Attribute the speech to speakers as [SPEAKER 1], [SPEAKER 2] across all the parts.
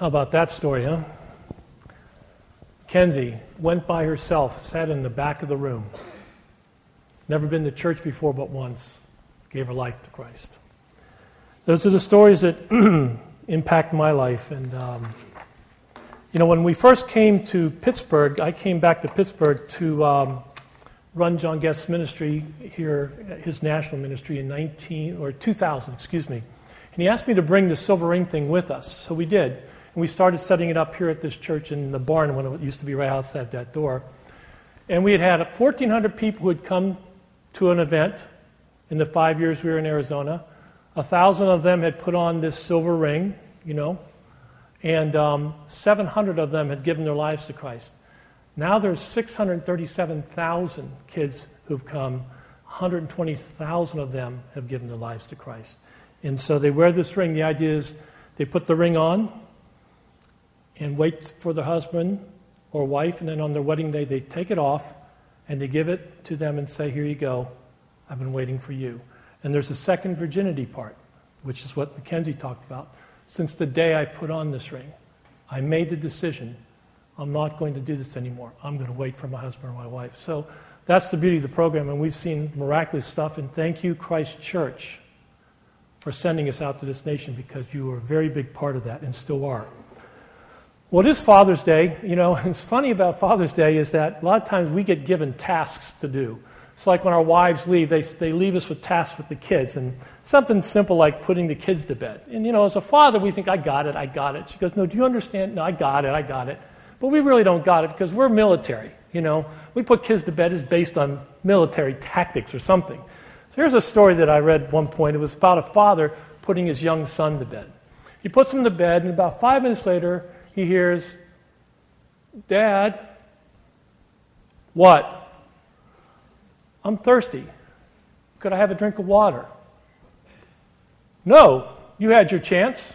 [SPEAKER 1] How about that story, huh? Kenzie went by herself, sat in the back of the room. Never been to church before but once. Gave her life to Christ. Those are the stories that impact my life. And, um, you know, when we first came to Pittsburgh, I came back to Pittsburgh to um, run John Guest's ministry here, his national ministry in 19 or 2000, excuse me. And he asked me to bring the silver ring thing with us. So we did. We started setting it up here at this church in the barn when it used to be right outside that door. And we had had 1,400 people who had come to an event in the five years we were in Arizona. A thousand of them had put on this silver ring, you know, and um, 700 of them had given their lives to Christ. Now there's 637,000 kids who've come. 120,000 of them have given their lives to Christ. And so they wear this ring. The idea is they put the ring on and wait for the husband or wife, and then on their wedding day they take it off and they give it to them and say, Here you go. I've been waiting for you. And there's a second virginity part, which is what Mackenzie talked about. Since the day I put on this ring, I made the decision I'm not going to do this anymore. I'm going to wait for my husband or my wife. So that's the beauty of the program, and we've seen miraculous stuff. And thank you, Christ Church, for sending us out to this nation because you were a very big part of that and still are. Well, it is Father's Day. You know, it's funny about Father's Day is that a lot of times we get given tasks to do. It's like when our wives leave, they, they leave us with tasks with the kids, and something simple like putting the kids to bed. And, you know, as a father, we think, I got it, I got it. She goes, No, do you understand? No, I got it, I got it. But we really don't got it because we're military. You know, we put kids to bed is based on military tactics or something. So here's a story that I read one point. It was about a father putting his young son to bed. He puts him to bed, and about five minutes later, he hears, Dad, what? I'm thirsty. Could I have a drink of water? No, you had your chance.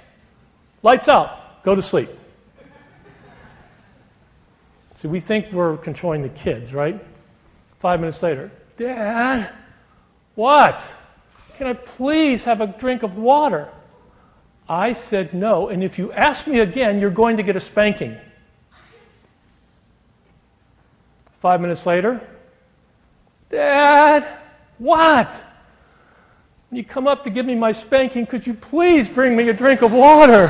[SPEAKER 1] Lights out. Go to sleep. See, we think we're controlling the kids, right? Five minutes later, Dad, what? Can I please have a drink of water? I said no, and if you ask me again, you're going to get a spanking. Five minutes later, Dad, what? When you come up to give me my spanking, could you please bring me a drink of water?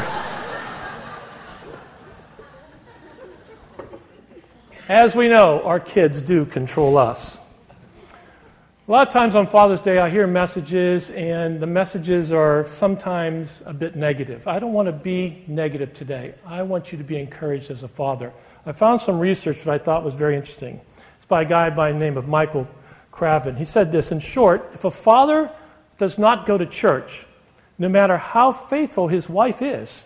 [SPEAKER 1] As we know, our kids do control us. A lot of times on Father's Day, I hear messages, and the messages are sometimes a bit negative. I don't want to be negative today. I want you to be encouraged as a father. I found some research that I thought was very interesting. It's by a guy by the name of Michael Craven. He said this in short, if a father does not go to church, no matter how faithful his wife is,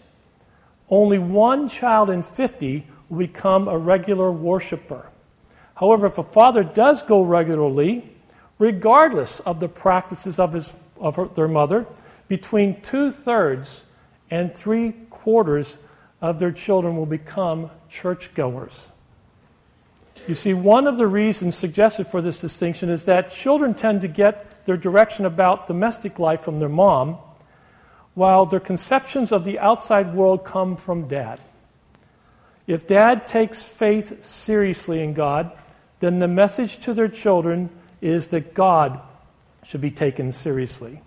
[SPEAKER 1] only one child in 50 will become a regular worshiper. However, if a father does go regularly, regardless of the practices of, his, of her, their mother, between two thirds and three quarters of their children will become churchgoers. You see, one of the reasons suggested for this distinction is that children tend to get their direction about domestic life from their mom, while their conceptions of the outside world come from dad. If dad takes faith seriously in God, then the message to their children is that God should be taken seriously.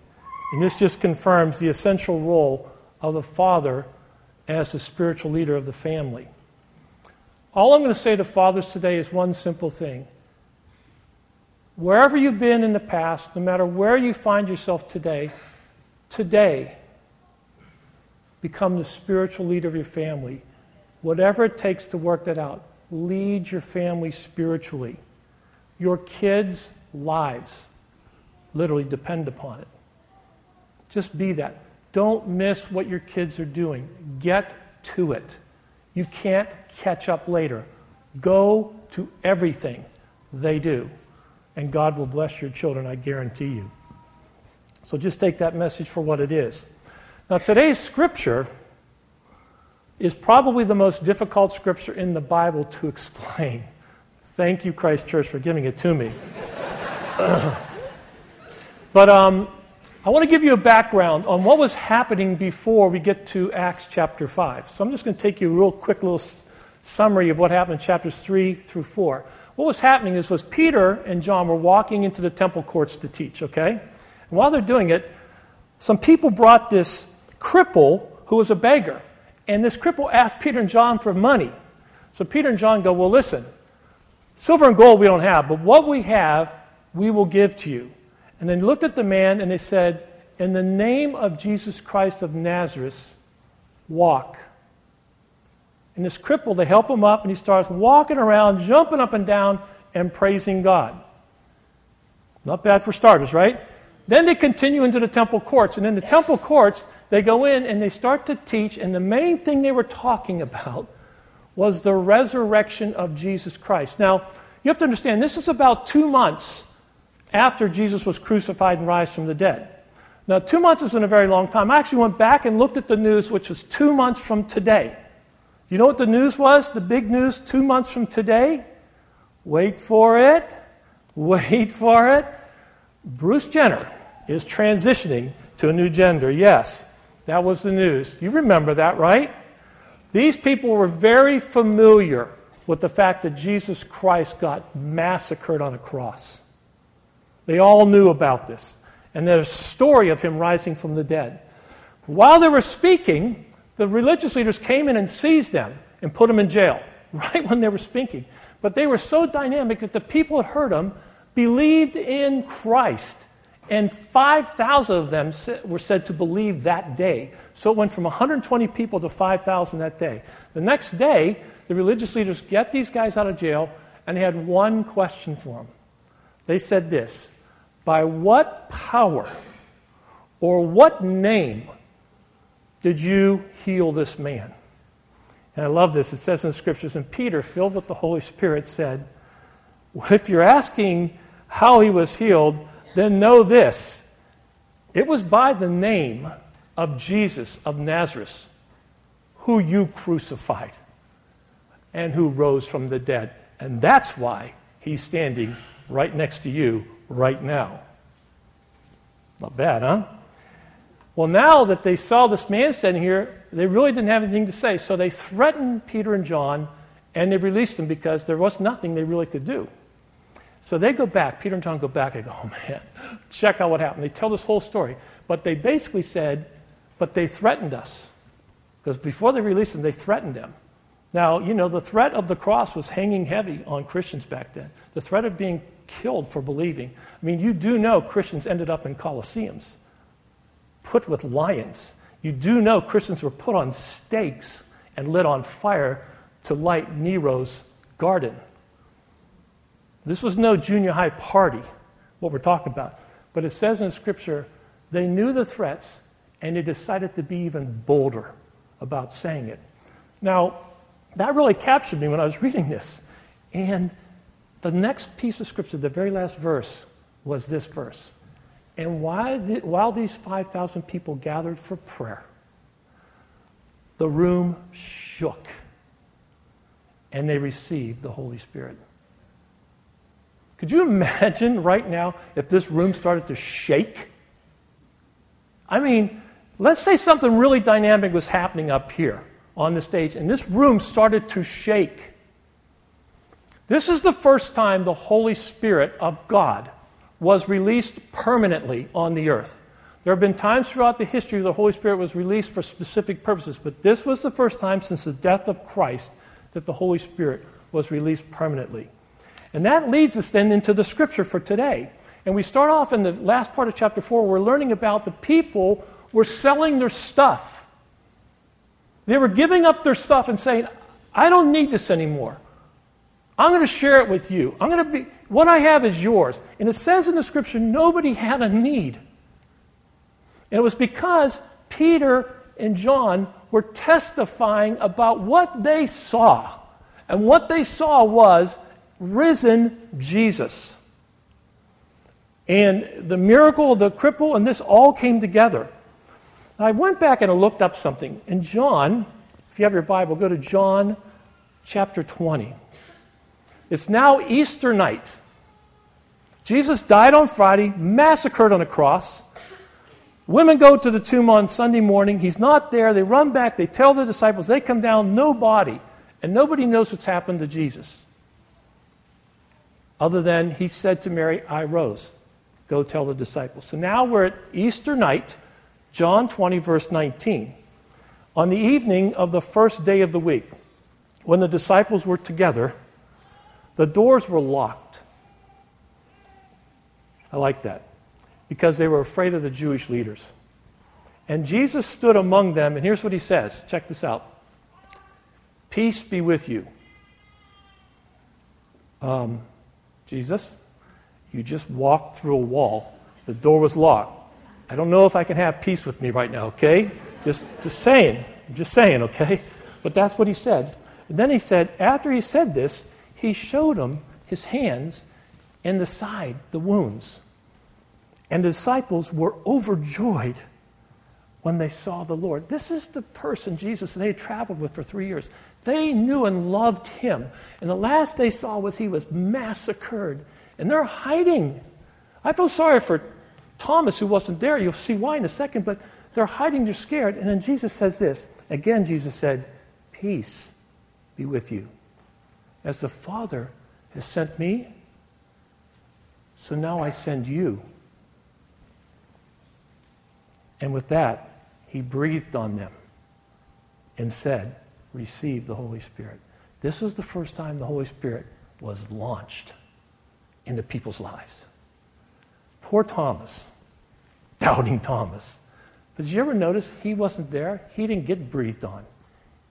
[SPEAKER 1] And this just confirms the essential role of the father as the spiritual leader of the family. All I'm going to say to fathers today is one simple thing. Wherever you've been in the past, no matter where you find yourself today, today, become the spiritual leader of your family. Whatever it takes to work that out, lead your family spiritually. Your kids' lives literally depend upon it. Just be that. Don't miss what your kids are doing. Get to it. You can't catch up later. Go to everything they do, and God will bless your children, I guarantee you. So just take that message for what it is. Now, today's scripture is probably the most difficult scripture in the Bible to explain. Thank you, Christ Church, for giving it to me. but um, I want to give you a background on what was happening before we get to Acts chapter 5. So I'm just going to take you a real quick little summary of what happened in chapters 3 through 4. What was happening is was Peter and John were walking into the temple courts to teach, okay? And while they're doing it, some people brought this cripple who was a beggar. And this cripple asked Peter and John for money. So Peter and John go, Well, listen, silver and gold we don't have, but what we have, we will give to you. And they looked at the man and they said, In the name of Jesus Christ of Nazareth, walk. And this cripple, they help him up and he starts walking around, jumping up and down, and praising God. Not bad for starters, right? Then they continue into the temple courts. And in the temple courts, they go in and they start to teach. And the main thing they were talking about was the resurrection of Jesus Christ. Now, you have to understand, this is about two months after Jesus was crucified and rise from the dead. Now, two months isn't a very long time. I actually went back and looked at the news, which was two months from today. You know what the news was? The big news two months from today? Wait for it. Wait for it. Bruce Jenner is transitioning to a new gender. Yes, that was the news. You remember that, right? These people were very familiar with the fact that Jesus Christ got massacred on a cross. They all knew about this. And there's a story of him rising from the dead. While they were speaking, the religious leaders came in and seized them and put them in jail right when they were speaking. But they were so dynamic that the people that heard them believed in Christ. And 5,000 of them were said to believe that day. So it went from 120 people to 5,000 that day. The next day, the religious leaders get these guys out of jail, and they had one question for them. They said this By what power or what name did you heal this man? And I love this. It says in the scriptures, and Peter, filled with the Holy Spirit, said, If you're asking how he was healed, then know this it was by the name of Jesus of Nazareth, who you crucified and who rose from the dead. And that's why he's standing right next to you right now. Not bad, huh? Well, now that they saw this man standing here, they really didn't have anything to say. So they threatened Peter and John and they released them because there was nothing they really could do. So they go back, Peter and John go back and go, oh man, check out what happened. They tell this whole story. But they basically said, but they threatened us. Because before they released them, they threatened them. Now, you know, the threat of the cross was hanging heavy on Christians back then. The threat of being killed for believing. I mean, you do know Christians ended up in Colosseums, put with lions. You do know Christians were put on stakes and lit on fire to light Nero's garden. This was no junior high party, what we're talking about. But it says in Scripture, they knew the threats and they decided to be even bolder about saying it. Now, that really captured me when I was reading this. And the next piece of Scripture, the very last verse, was this verse. And while, the, while these 5,000 people gathered for prayer, the room shook and they received the Holy Spirit. Could you imagine right now if this room started to shake? I mean, let's say something really dynamic was happening up here on the stage, and this room started to shake. This is the first time the Holy Spirit of God was released permanently on the earth. There have been times throughout the history the Holy Spirit was released for specific purposes, but this was the first time since the death of Christ that the Holy Spirit was released permanently. And that leads us then into the scripture for today. And we start off in the last part of chapter 4, we're learning about the people were selling their stuff. They were giving up their stuff and saying, I don't need this anymore. I'm going to share it with you. I'm going to be what I have is yours. And it says in the scripture nobody had a need. And it was because Peter and John were testifying about what they saw. And what they saw was risen Jesus. And the miracle of the cripple and this all came together. I went back and I looked up something. In John, if you have your Bible, go to John chapter 20. It's now Easter night. Jesus died on Friday, massacred on a cross. Women go to the tomb on Sunday morning. He's not there. They run back. They tell the disciples. They come down, no body. And nobody knows what's happened to Jesus. Other than he said to Mary, I rose. Go tell the disciples. So now we're at Easter night, John 20, verse 19. On the evening of the first day of the week, when the disciples were together, the doors were locked. I like that because they were afraid of the Jewish leaders. And Jesus stood among them, and here's what he says check this out Peace be with you. Um, Jesus, you just walked through a wall. The door was locked. I don't know if I can have peace with me right now, okay? Just, just saying. Just saying, okay? But that's what he said. And then he said, after he said this, he showed him his hands and the side, the wounds. And the disciples were overjoyed when they saw the Lord. This is the person Jesus they had traveled with for three years. They knew and loved him. And the last they saw was he was massacred. And they're hiding. I feel sorry for Thomas, who wasn't there. You'll see why in a second, but they're hiding, they're scared. And then Jesus says this. Again, Jesus said, Peace be with you. As the Father has sent me, so now I send you. And with that, he breathed on them and said, Receive the Holy Spirit. This was the first time the Holy Spirit was launched into people's lives. Poor Thomas, doubting Thomas. But did you ever notice he wasn't there? He didn't get breathed on.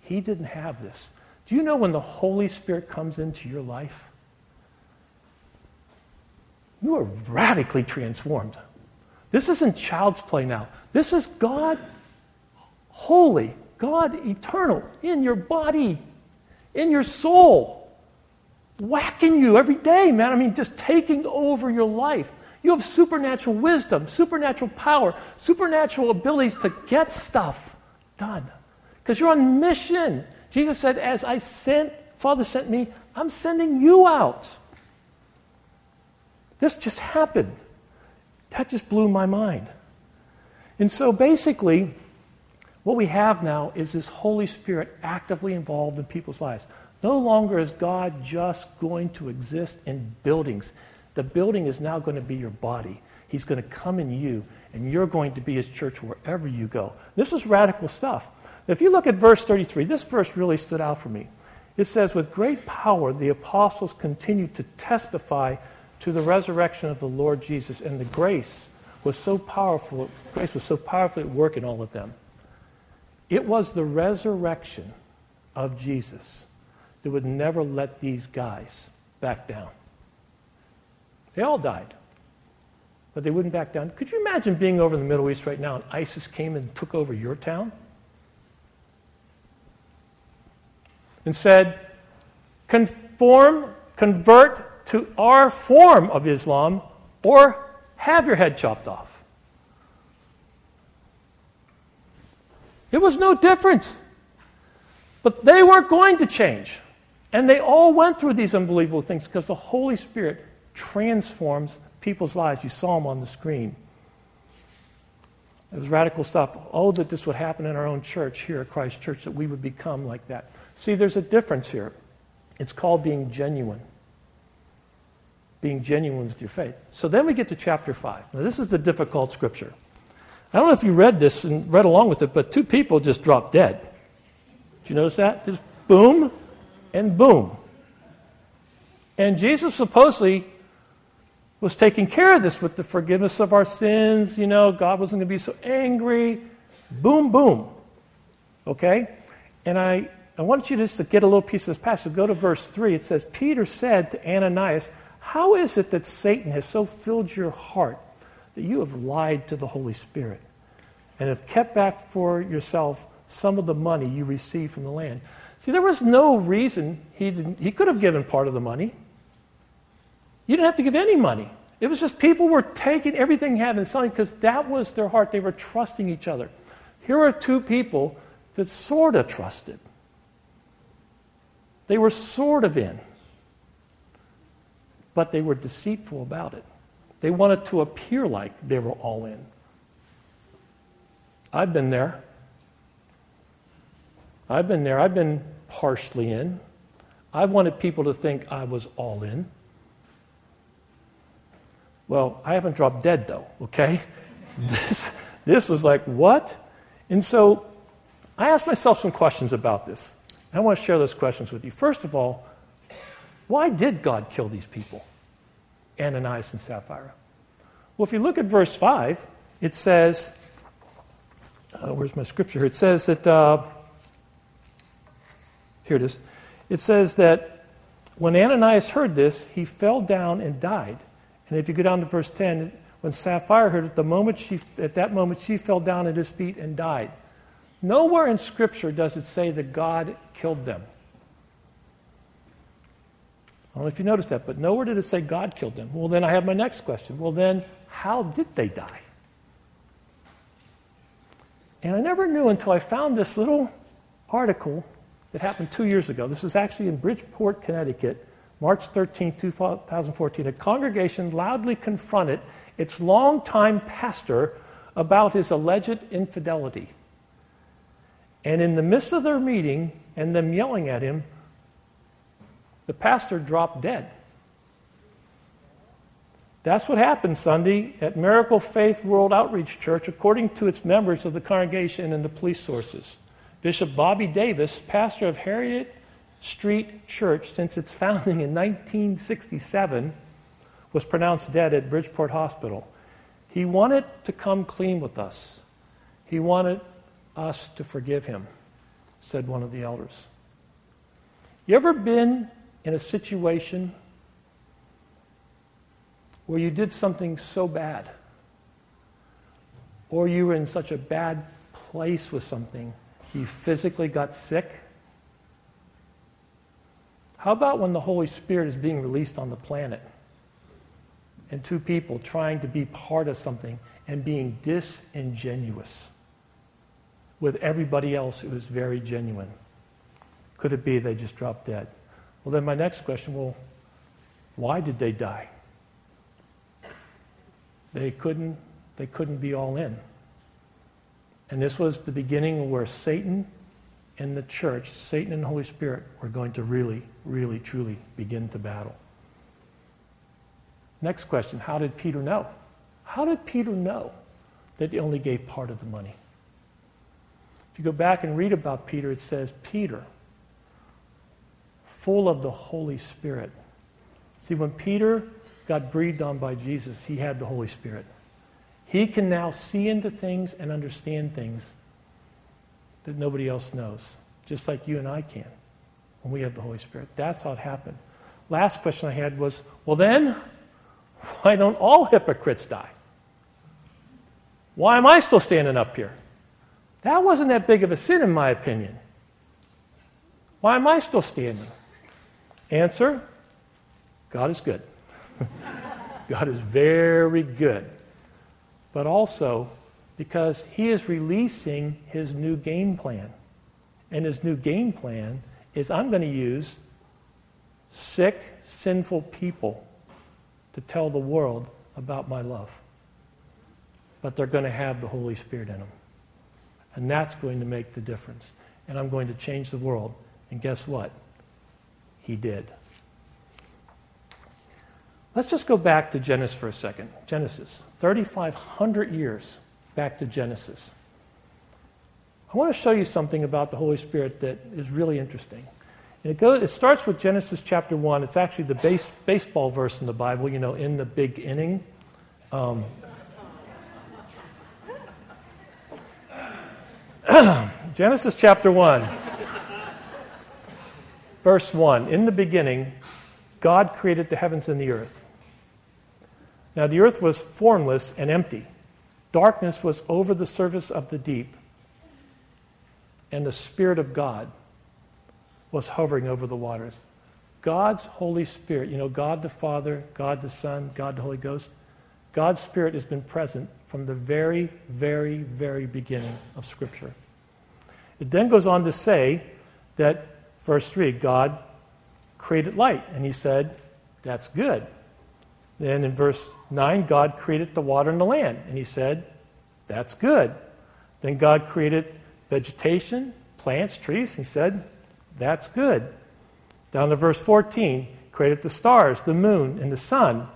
[SPEAKER 1] He didn't have this. Do you know when the Holy Spirit comes into your life? You are radically transformed. This isn't child's play now. This is God holy, God eternal in your body, in your soul, whacking you every day, man. I mean, just taking over your life. You have supernatural wisdom, supernatural power, supernatural abilities to get stuff done because you're on mission. Jesus said, As I sent, Father sent me, I'm sending you out. This just happened. That just blew my mind. And so basically, what we have now is this Holy Spirit actively involved in people's lives. No longer is God just going to exist in buildings. The building is now going to be your body. He's going to come in you, and you're going to be his church wherever you go. This is radical stuff. If you look at verse 33, this verse really stood out for me. It says, With great power the apostles continued to testify to the resurrection of the Lord Jesus, and the grace was so powerful, grace was so powerfully at work in all of them. It was the resurrection of Jesus that would never let these guys back down. They all died, but they wouldn't back down. Could you imagine being over in the Middle East right now and ISIS came and took over your town? And said, conform, convert to our form of Islam or have your head chopped off. It was no different. But they weren't going to change. And they all went through these unbelievable things because the Holy Spirit transforms people's lives. You saw them on the screen. It was radical stuff. Oh, that this would happen in our own church here at Christ Church, that we would become like that. See, there's a difference here. It's called being genuine being genuine with your faith. So then we get to chapter 5. Now, this is the difficult scripture. I don't know if you read this and read along with it, but two people just dropped dead. Did you notice that? Just boom and boom. And Jesus supposedly was taking care of this with the forgiveness of our sins. You know, God wasn't going to be so angry. Boom, boom. Okay? And I, I want you just to get a little piece of this passage. Go to verse 3. It says, Peter said to Ananias, how is it that Satan has so filled your heart that you have lied to the Holy Spirit and have kept back for yourself some of the money you received from the land? See, there was no reason he didn't, he could have given part of the money. You didn't have to give any money. It was just people were taking everything they had and selling because that was their heart. They were trusting each other. Here are two people that sort of trusted. They were sort of in but they were deceitful about it. They wanted to appear like they were all in. I've been there. I've been there. I've been partially in. I wanted people to think I was all in. Well, I haven't dropped dead though, okay? This, this was like, what? And so I asked myself some questions about this. I want to share those questions with you. First of all, why did God kill these people, Ananias and Sapphira? Well, if you look at verse 5, it says, uh, where's my scripture here? It says that, uh, here it is. It says that when Ananias heard this, he fell down and died. And if you go down to verse 10, when Sapphira heard it, the moment she, at that moment she fell down at his feet and died. Nowhere in Scripture does it say that God killed them. I don't know if you noticed that, but nowhere did it say God killed them. Well, then I have my next question. Well, then, how did they die? And I never knew until I found this little article that happened two years ago. This was actually in Bridgeport, Connecticut, March 13, 2014. A congregation loudly confronted its longtime pastor about his alleged infidelity. And in the midst of their meeting and them yelling at him, the pastor dropped dead. That's what happened Sunday at Miracle Faith World Outreach Church, according to its members of the congregation and the police sources. Bishop Bobby Davis, pastor of Harriet Street Church since its founding in 1967, was pronounced dead at Bridgeport Hospital. He wanted to come clean with us. He wanted us to forgive him, said one of the elders. You ever been in a situation where you did something so bad, or you were in such a bad place with something, you physically got sick? How about when the Holy Spirit is being released on the planet and two people trying to be part of something and being disingenuous with everybody else who is very genuine? Could it be they just dropped dead? Well, then my next question well, why did they die? They couldn't, they couldn't be all in. And this was the beginning where Satan and the church, Satan and the Holy Spirit, were going to really, really, truly begin to battle. Next question How did Peter know? How did Peter know that he only gave part of the money? If you go back and read about Peter, it says, Peter, full of the Holy Spirit. See, when Peter got breathed on by Jesus, he had the Holy Spirit. He can now see into things and understand things that nobody else knows, just like you and I can when we have the Holy Spirit. That's how it happened. Last question I had was well, then, why don't all hypocrites die? Why am I still standing up here? That wasn't that big of a sin, in my opinion. Why am I still standing? Answer God is good. God is very good. But also because He is releasing His new game plan. And His new game plan is I'm going to use sick, sinful people to tell the world about my love. But they're going to have the Holy Spirit in them. And that's going to make the difference. And I'm going to change the world. And guess what? he did. Let's just go back to Genesis for a second. Genesis, 3,500 years back to Genesis. I want to show you something about the Holy Spirit that is really interesting. And it, goes, it starts with Genesis chapter 1. It's actually the base, baseball verse in the Bible, you know, in the big inning. Um, Genesis chapter 1. Verse 1 In the beginning, God created the heavens and the earth. Now, the earth was formless and empty. Darkness was over the surface of the deep, and the Spirit of God was hovering over the waters. God's Holy Spirit, you know, God the Father, God the Son, God the Holy Ghost, God's Spirit has been present from the very, very, very beginning of Scripture. It then goes on to say that Verse 3 God created light, and he said, That's good. Then in verse 9, God created the water and the land, and he said, That's good. Then God created vegetation, plants, trees. He said, That's good. Down to verse 14, created the stars, the moon, and the sun.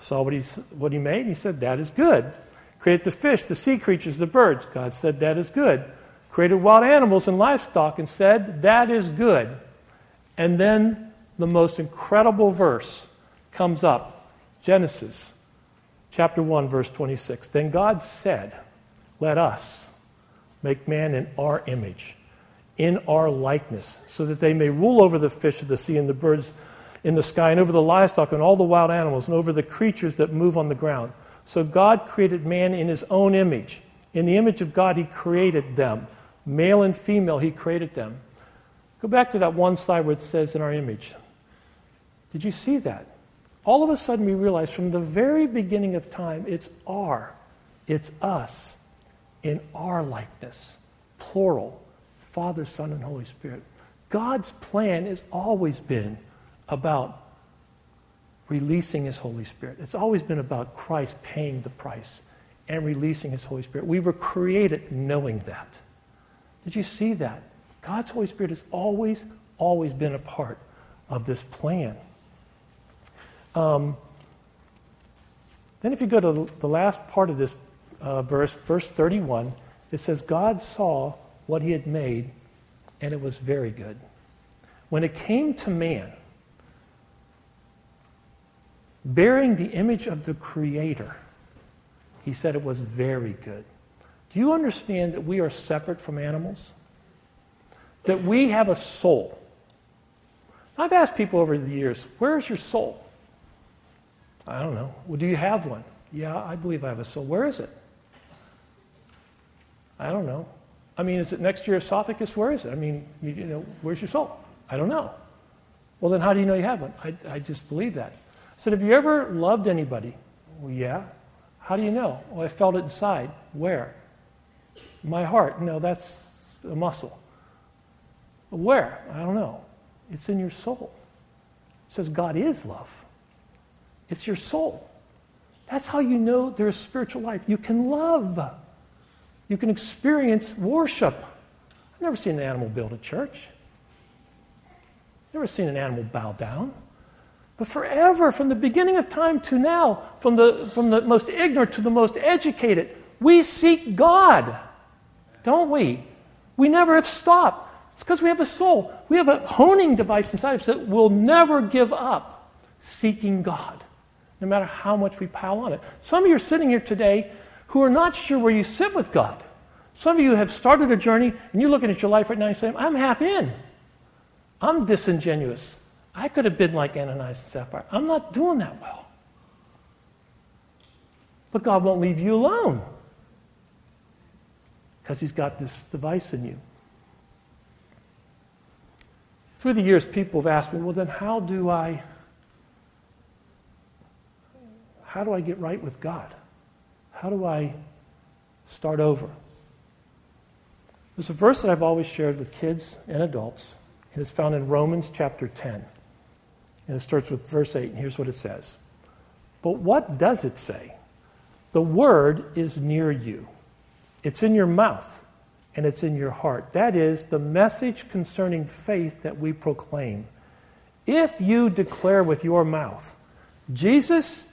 [SPEAKER 1] Saw what he, what he made, and he said, That is good. Created the fish, the sea creatures, the birds. God said, That is good. Created wild animals and livestock and said, That is good. And then the most incredible verse comes up Genesis chapter 1, verse 26. Then God said, Let us make man in our image, in our likeness, so that they may rule over the fish of the sea and the birds in the sky, and over the livestock and all the wild animals, and over the creatures that move on the ground. So God created man in his own image. In the image of God, he created them. Male and female, he created them. Go back to that one slide where it says in our image. Did you see that? all of a sudden we realize from the very beginning of time, it's our, it's us, in our likeness, plural, Father, Son, and Holy Spirit. God's plan has always been about releasing His Holy Spirit. It's always been about Christ paying the price and releasing His Holy Spirit. We were created knowing that. Did you see that? God's Holy Spirit has always, always been a part of this plan. Um, then, if you go to the last part of this uh, verse, verse 31, it says, God saw what he had made, and it was very good. When it came to man, bearing the image of the Creator, he said it was very good. Do you understand that we are separate from animals? That we have a soul. I've asked people over the years, where is your soul? I don't know. Well, do you have one? Yeah, I believe I have a soul. Where is it? I don't know. I mean, is it next to your esophagus? Where is it? I mean, you, know, where's your soul? I don't know. Well, then how do you know you have one? I, I just believe that. I said, Have you ever loved anybody? Well, yeah. How do you know? Well, I felt it inside. Where? My heart. No, that's a muscle. Where? I don't know. It's in your soul. It says God is love. It's your soul. That's how you know there's spiritual life. You can love. You can experience worship. I've never seen an animal build a church. Never seen an animal bow down. But forever, from the beginning of time to now, from the, from the most ignorant to the most educated, we seek God, don't we? We never have stopped. It's because we have a soul. We have a honing device inside us that will never give up seeking God no matter how much we pile on it. Some of you are sitting here today who are not sure where you sit with God. Some of you have started a journey and you're looking at your life right now and saying, I'm half in. I'm disingenuous. I could have been like Ananias and Sapphira. I'm not doing that well. But God won't leave you alone because He's got this device in you. Through the years, people have asked me, well, then how do I how do I get right with God? How do I start over? There's a verse that I've always shared with kids and adults, and it's found in Romans chapter 10. And it starts with verse 8, and here's what it says. But what does it say? The word is near you, it's in your mouth, and it's in your heart. That is the message concerning faith that we proclaim. If you declare with your mouth, Jesus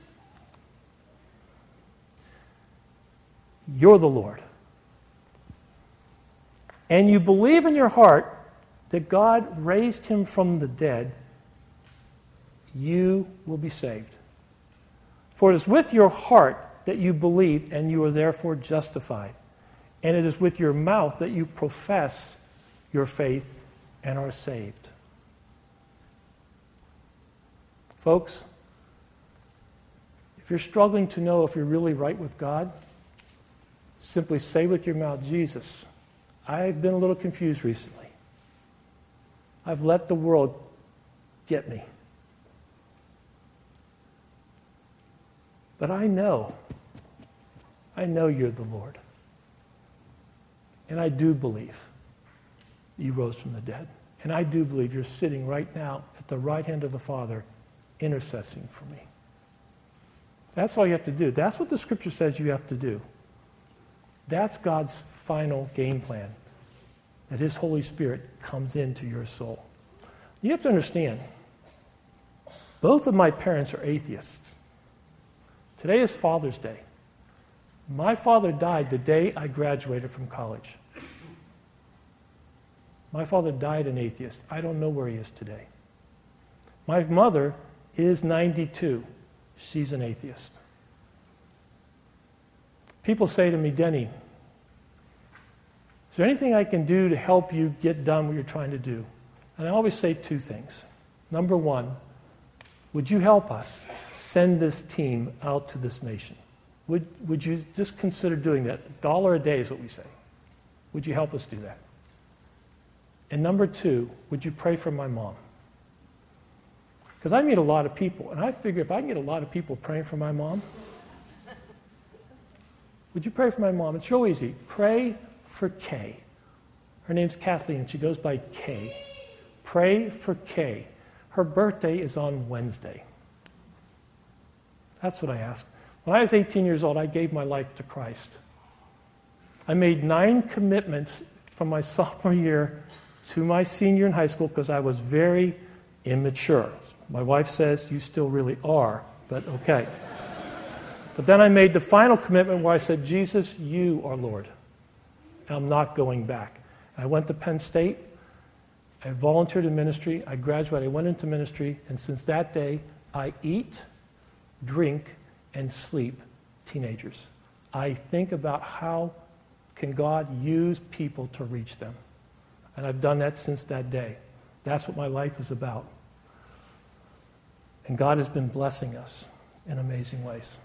[SPEAKER 1] You're the Lord. And you believe in your heart that God raised him from the dead, you will be saved. For it is with your heart that you believe, and you are therefore justified. And it is with your mouth that you profess your faith and are saved. Folks, if you're struggling to know if you're really right with God, Simply say with your mouth, Jesus, I've been a little confused recently. I've let the world get me. But I know, I know you're the Lord. And I do believe you rose from the dead. And I do believe you're sitting right now at the right hand of the Father, intercessing for me. That's all you have to do. That's what the scripture says you have to do. That's God's final game plan that His Holy Spirit comes into your soul. You have to understand, both of my parents are atheists. Today is Father's Day. My father died the day I graduated from college. My father died an atheist. I don't know where he is today. My mother is 92. She's an atheist. People say to me, Denny, is there anything I can do to help you get done what you're trying to do? And I always say two things. Number one, would you help us send this team out to this nation? Would, would you just consider doing that? A dollar a day is what we say. Would you help us do that? And number two, would you pray for my mom? Because I meet a lot of people, and I figure if I can get a lot of people praying for my mom, would you pray for my mom? It's real easy. Pray for Kay. Her name's Kathleen, she goes by Kay. Pray for Kay. Her birthday is on Wednesday. That's what I ask. When I was 18 years old, I gave my life to Christ. I made nine commitments from my sophomore year to my senior in high school because I was very immature. My wife says, You still really are, but okay. But then I made the final commitment where I said, Jesus, you are Lord. I'm not going back. I went to Penn State. I volunteered in ministry. I graduated. I went into ministry. And since that day, I eat, drink, and sleep teenagers. I think about how can God use people to reach them. And I've done that since that day. That's what my life is about. And God has been blessing us in amazing ways.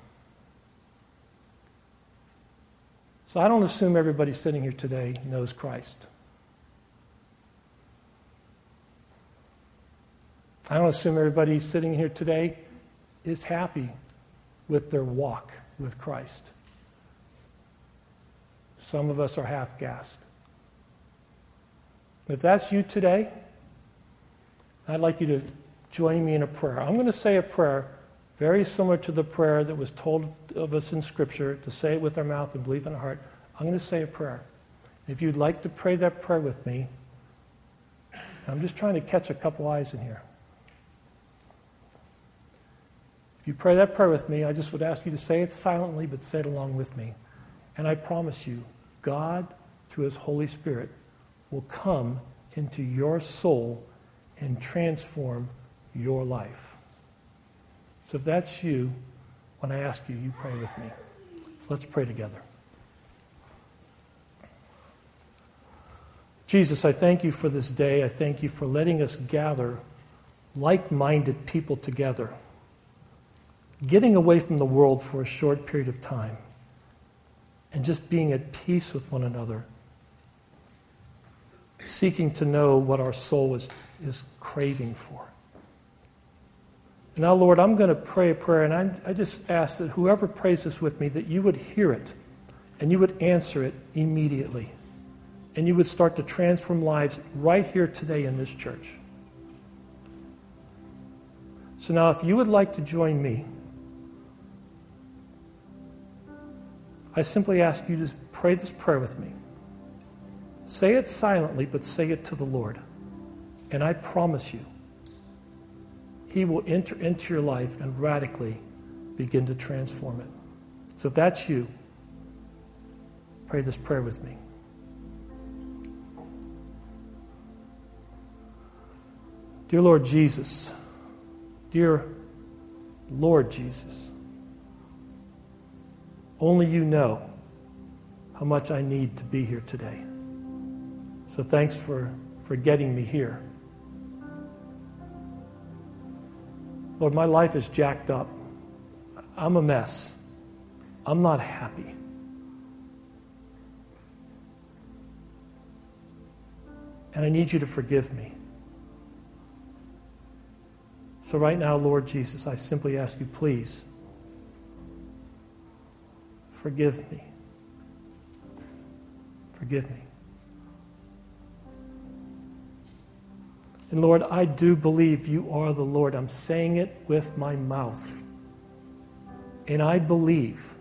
[SPEAKER 1] So I don't assume everybody sitting here today knows Christ. I don't assume everybody sitting here today is happy with their walk with Christ. Some of us are half gassed. If that's you today, I'd like you to join me in a prayer. I'm going to say a prayer very similar to the prayer that was told of us in Scripture to say it with our mouth and believe in our heart. I'm going to say a prayer. If you'd like to pray that prayer with me, I'm just trying to catch a couple eyes in here. If you pray that prayer with me, I just would ask you to say it silently, but say it along with me. And I promise you, God, through His Holy Spirit, will come into your soul and transform your life. So if that's you, when I ask you, you pray with me. So let's pray together. Jesus, I thank you for this day. I thank you for letting us gather like minded people together, getting away from the world for a short period of time, and just being at peace with one another seeking to know what our soul is, is craving for. Now, Lord, I'm going to pray a prayer, and I, I just ask that whoever prays this with me, that you would hear it and you would answer it immediately. And you would start to transform lives right here today in this church. So now, if you would like to join me, I simply ask you to pray this prayer with me. Say it silently, but say it to the Lord. And I promise you, He will enter into your life and radically begin to transform it. So if that's you, pray this prayer with me. Dear Lord Jesus, dear Lord Jesus, only you know how much I need to be here today. So thanks for, for getting me here. Lord, my life is jacked up. I'm a mess. I'm not happy. And I need you to forgive me. So, right now, Lord Jesus, I simply ask you, please, forgive me. Forgive me. And Lord, I do believe you are the Lord. I'm saying it with my mouth. And I believe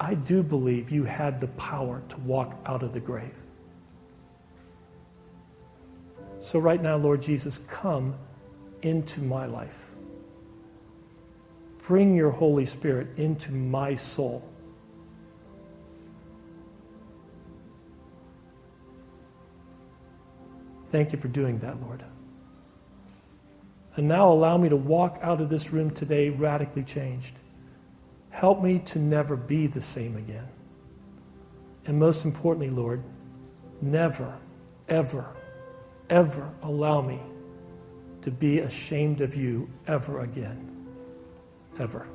[SPEAKER 1] I do believe you had the power to walk out of the grave. So, right now, Lord Jesus, come into my life. Bring your Holy Spirit into my soul. Thank you for doing that, Lord. And now allow me to walk out of this room today radically changed. Help me to never be the same again. And most importantly, Lord, never, ever, ever allow me to be ashamed of you ever again. Ever.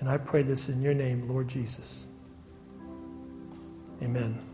[SPEAKER 1] And I pray this in your name, Lord Jesus. Amen.